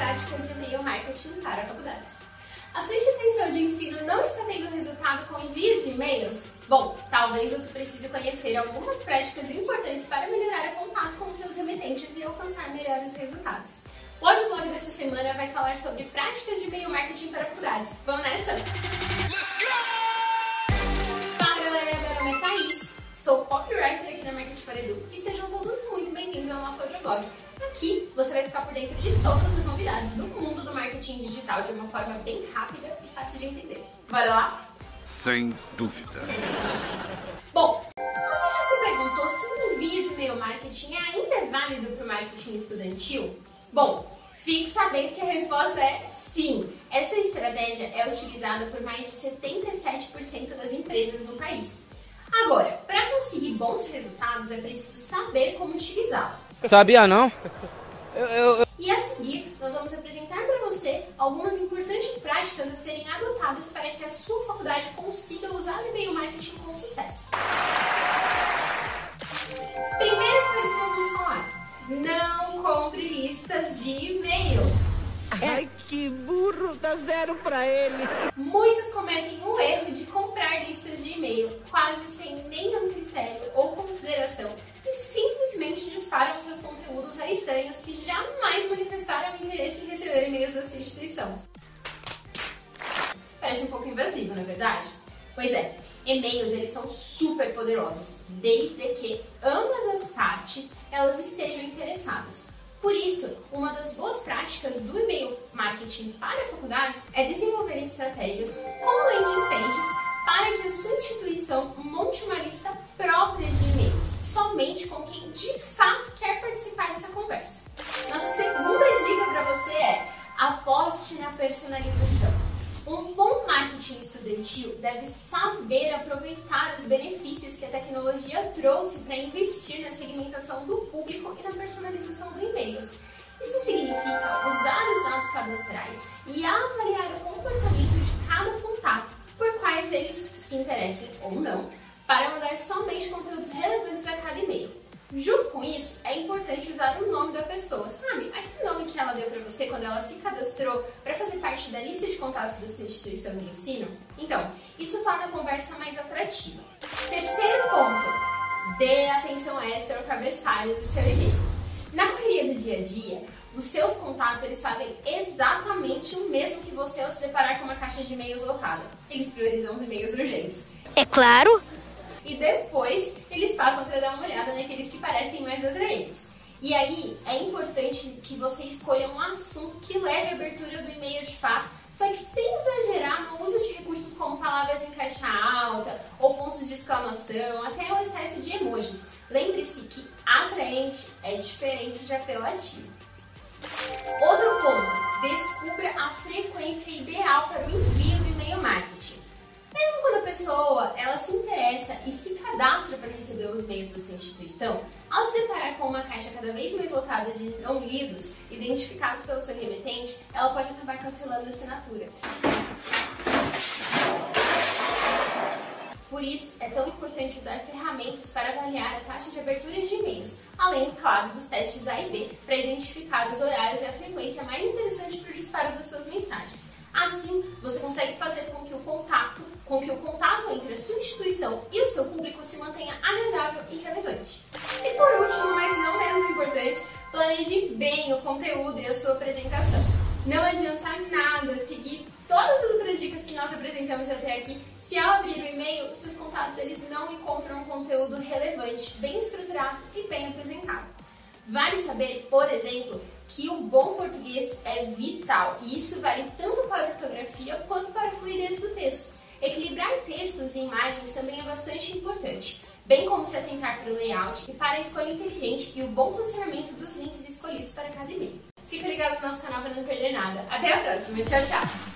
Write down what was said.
práticas de e-mail marketing para faculdades. A sua instituição de ensino não está tendo resultado com envio de e-mails? Bom, talvez você precise conhecer algumas práticas importantes para melhorar o contato com seus remetentes e alcançar melhores resultados. O audioblog dessa semana vai falar sobre práticas de e-mail marketing para faculdades. Vamos nessa? Let's go! Fala galera, meu nome é Thaís, sou copywriter aqui na Marketing para Edu e sejam todos muito bem-vindos ao nosso audioblog. Aqui você vai ficar por dentro de todas as novidades do mundo do marketing digital de uma forma bem rápida e fácil de entender. Bora lá? Sem dúvida. Bom, você já se perguntou se um envio de e-mail marketing ainda é válido para o marketing estudantil? Bom, fique sabendo que a resposta é sim. Essa estratégia é utilizada por mais de 77% das empresas no país. Agora, conseguir bons resultados é preciso saber como utilizá-la. Sabia não? Eu, eu, eu... E a seguir, nós vamos apresentar para você algumas importantes práticas a serem adotadas para que a sua faculdade consiga usar o e-mail marketing com sucesso. Burro, dá zero para ele. Muitos cometem o erro de comprar listas de e-mail quase sem nenhum critério ou consideração e simplesmente disparam seus conteúdos a estranhos que jamais manifestaram interesse em receber e-mails da sua instituição. Parece um pouco invasivo, não é verdade? Pois é, e-mails eles são super poderosos, desde que ambas as partes elas estejam interessadas. Por isso, uma das boas práticas do e-mail marketing para faculdades é desenvolver estratégias como landing pages para que a sua instituição monte uma lista própria de e-mails, somente com quem de fato quer participar dessa conversa. Nossa segunda dica para você é aposte na personalização. Um bom marketing estudantil deve saber aproveitar os benefícios tecnologia trouxe para investir na segmentação do público e na personalização do e-mails. Isso significa usar os dados cadastrais e avaliar o comportamento de cada contato, por quais eles se interessem ou não, para mandar somente conteúdos relevantes a cada e-mail. Junto com isso, é importante usar o nome da pessoa, sabe? Aquele nome que ela deu para você quando ela se cadastrou parte da lista de contatos da sua instituição de ensino. Então, isso torna a conversa mais atrativa. Terceiro ponto: dê atenção extra ao cabeçalho do seu e-mail. Na correria do dia a dia, os seus contatos eles fazem exatamente o mesmo que você ao se deparar com uma caixa de e-mails lotada. Eles priorizam os e-mails urgentes. É claro! e depois eles passam para dar uma olhada naqueles que parecem mais atraentes. E aí é importante que você escolha um assunto que leve a abertura do e-mail de fato, só que sem exagerar no uso de recursos como palavras em caixa alta ou pontos de exclamação, até o excesso de emojis. Lembre-se que atraente é diferente de apelativo. Outro ponto, descubra a frequência ideal para o envio do e-mail marketing. Pessoa ela se interessa e se cadastra para receber os meios da sua instituição, ao se deparar com uma caixa cada vez mais lotada de não lidos, identificados pelo seu remetente, ela pode acabar cancelando a assinatura. Por isso, é tão importante usar ferramentas para avaliar a taxa de abertura de e-mails, além, claro, dos testes A e B, para identificar os horários e a frequência mais interessante para o disparo das suas mensagens. Assim, você consegue fazer com que o contato, com que o contato entre a sua instituição e o seu público se mantenha agradável e relevante. E por último, mas não menos importante, planeje bem o conteúdo e a sua apresentação. Não adianta nada seguir todas as outras dicas que nós apresentamos até aqui se ao abrir o e-mail, seus contatos eles não encontram um conteúdo relevante, bem estruturado e bem apresentado. Vale saber, por exemplo, que o bom português é vital e isso vale tanto para a ortografia quanto para a fluidez do texto. Equilibrar textos e imagens também é bastante importante, bem como se atentar para o layout e para a escolha inteligente e o bom funcionamento dos links escolhidos para cada e-mail. Fica ligado no nosso canal para não perder nada. Até a próxima, tchau, tchau!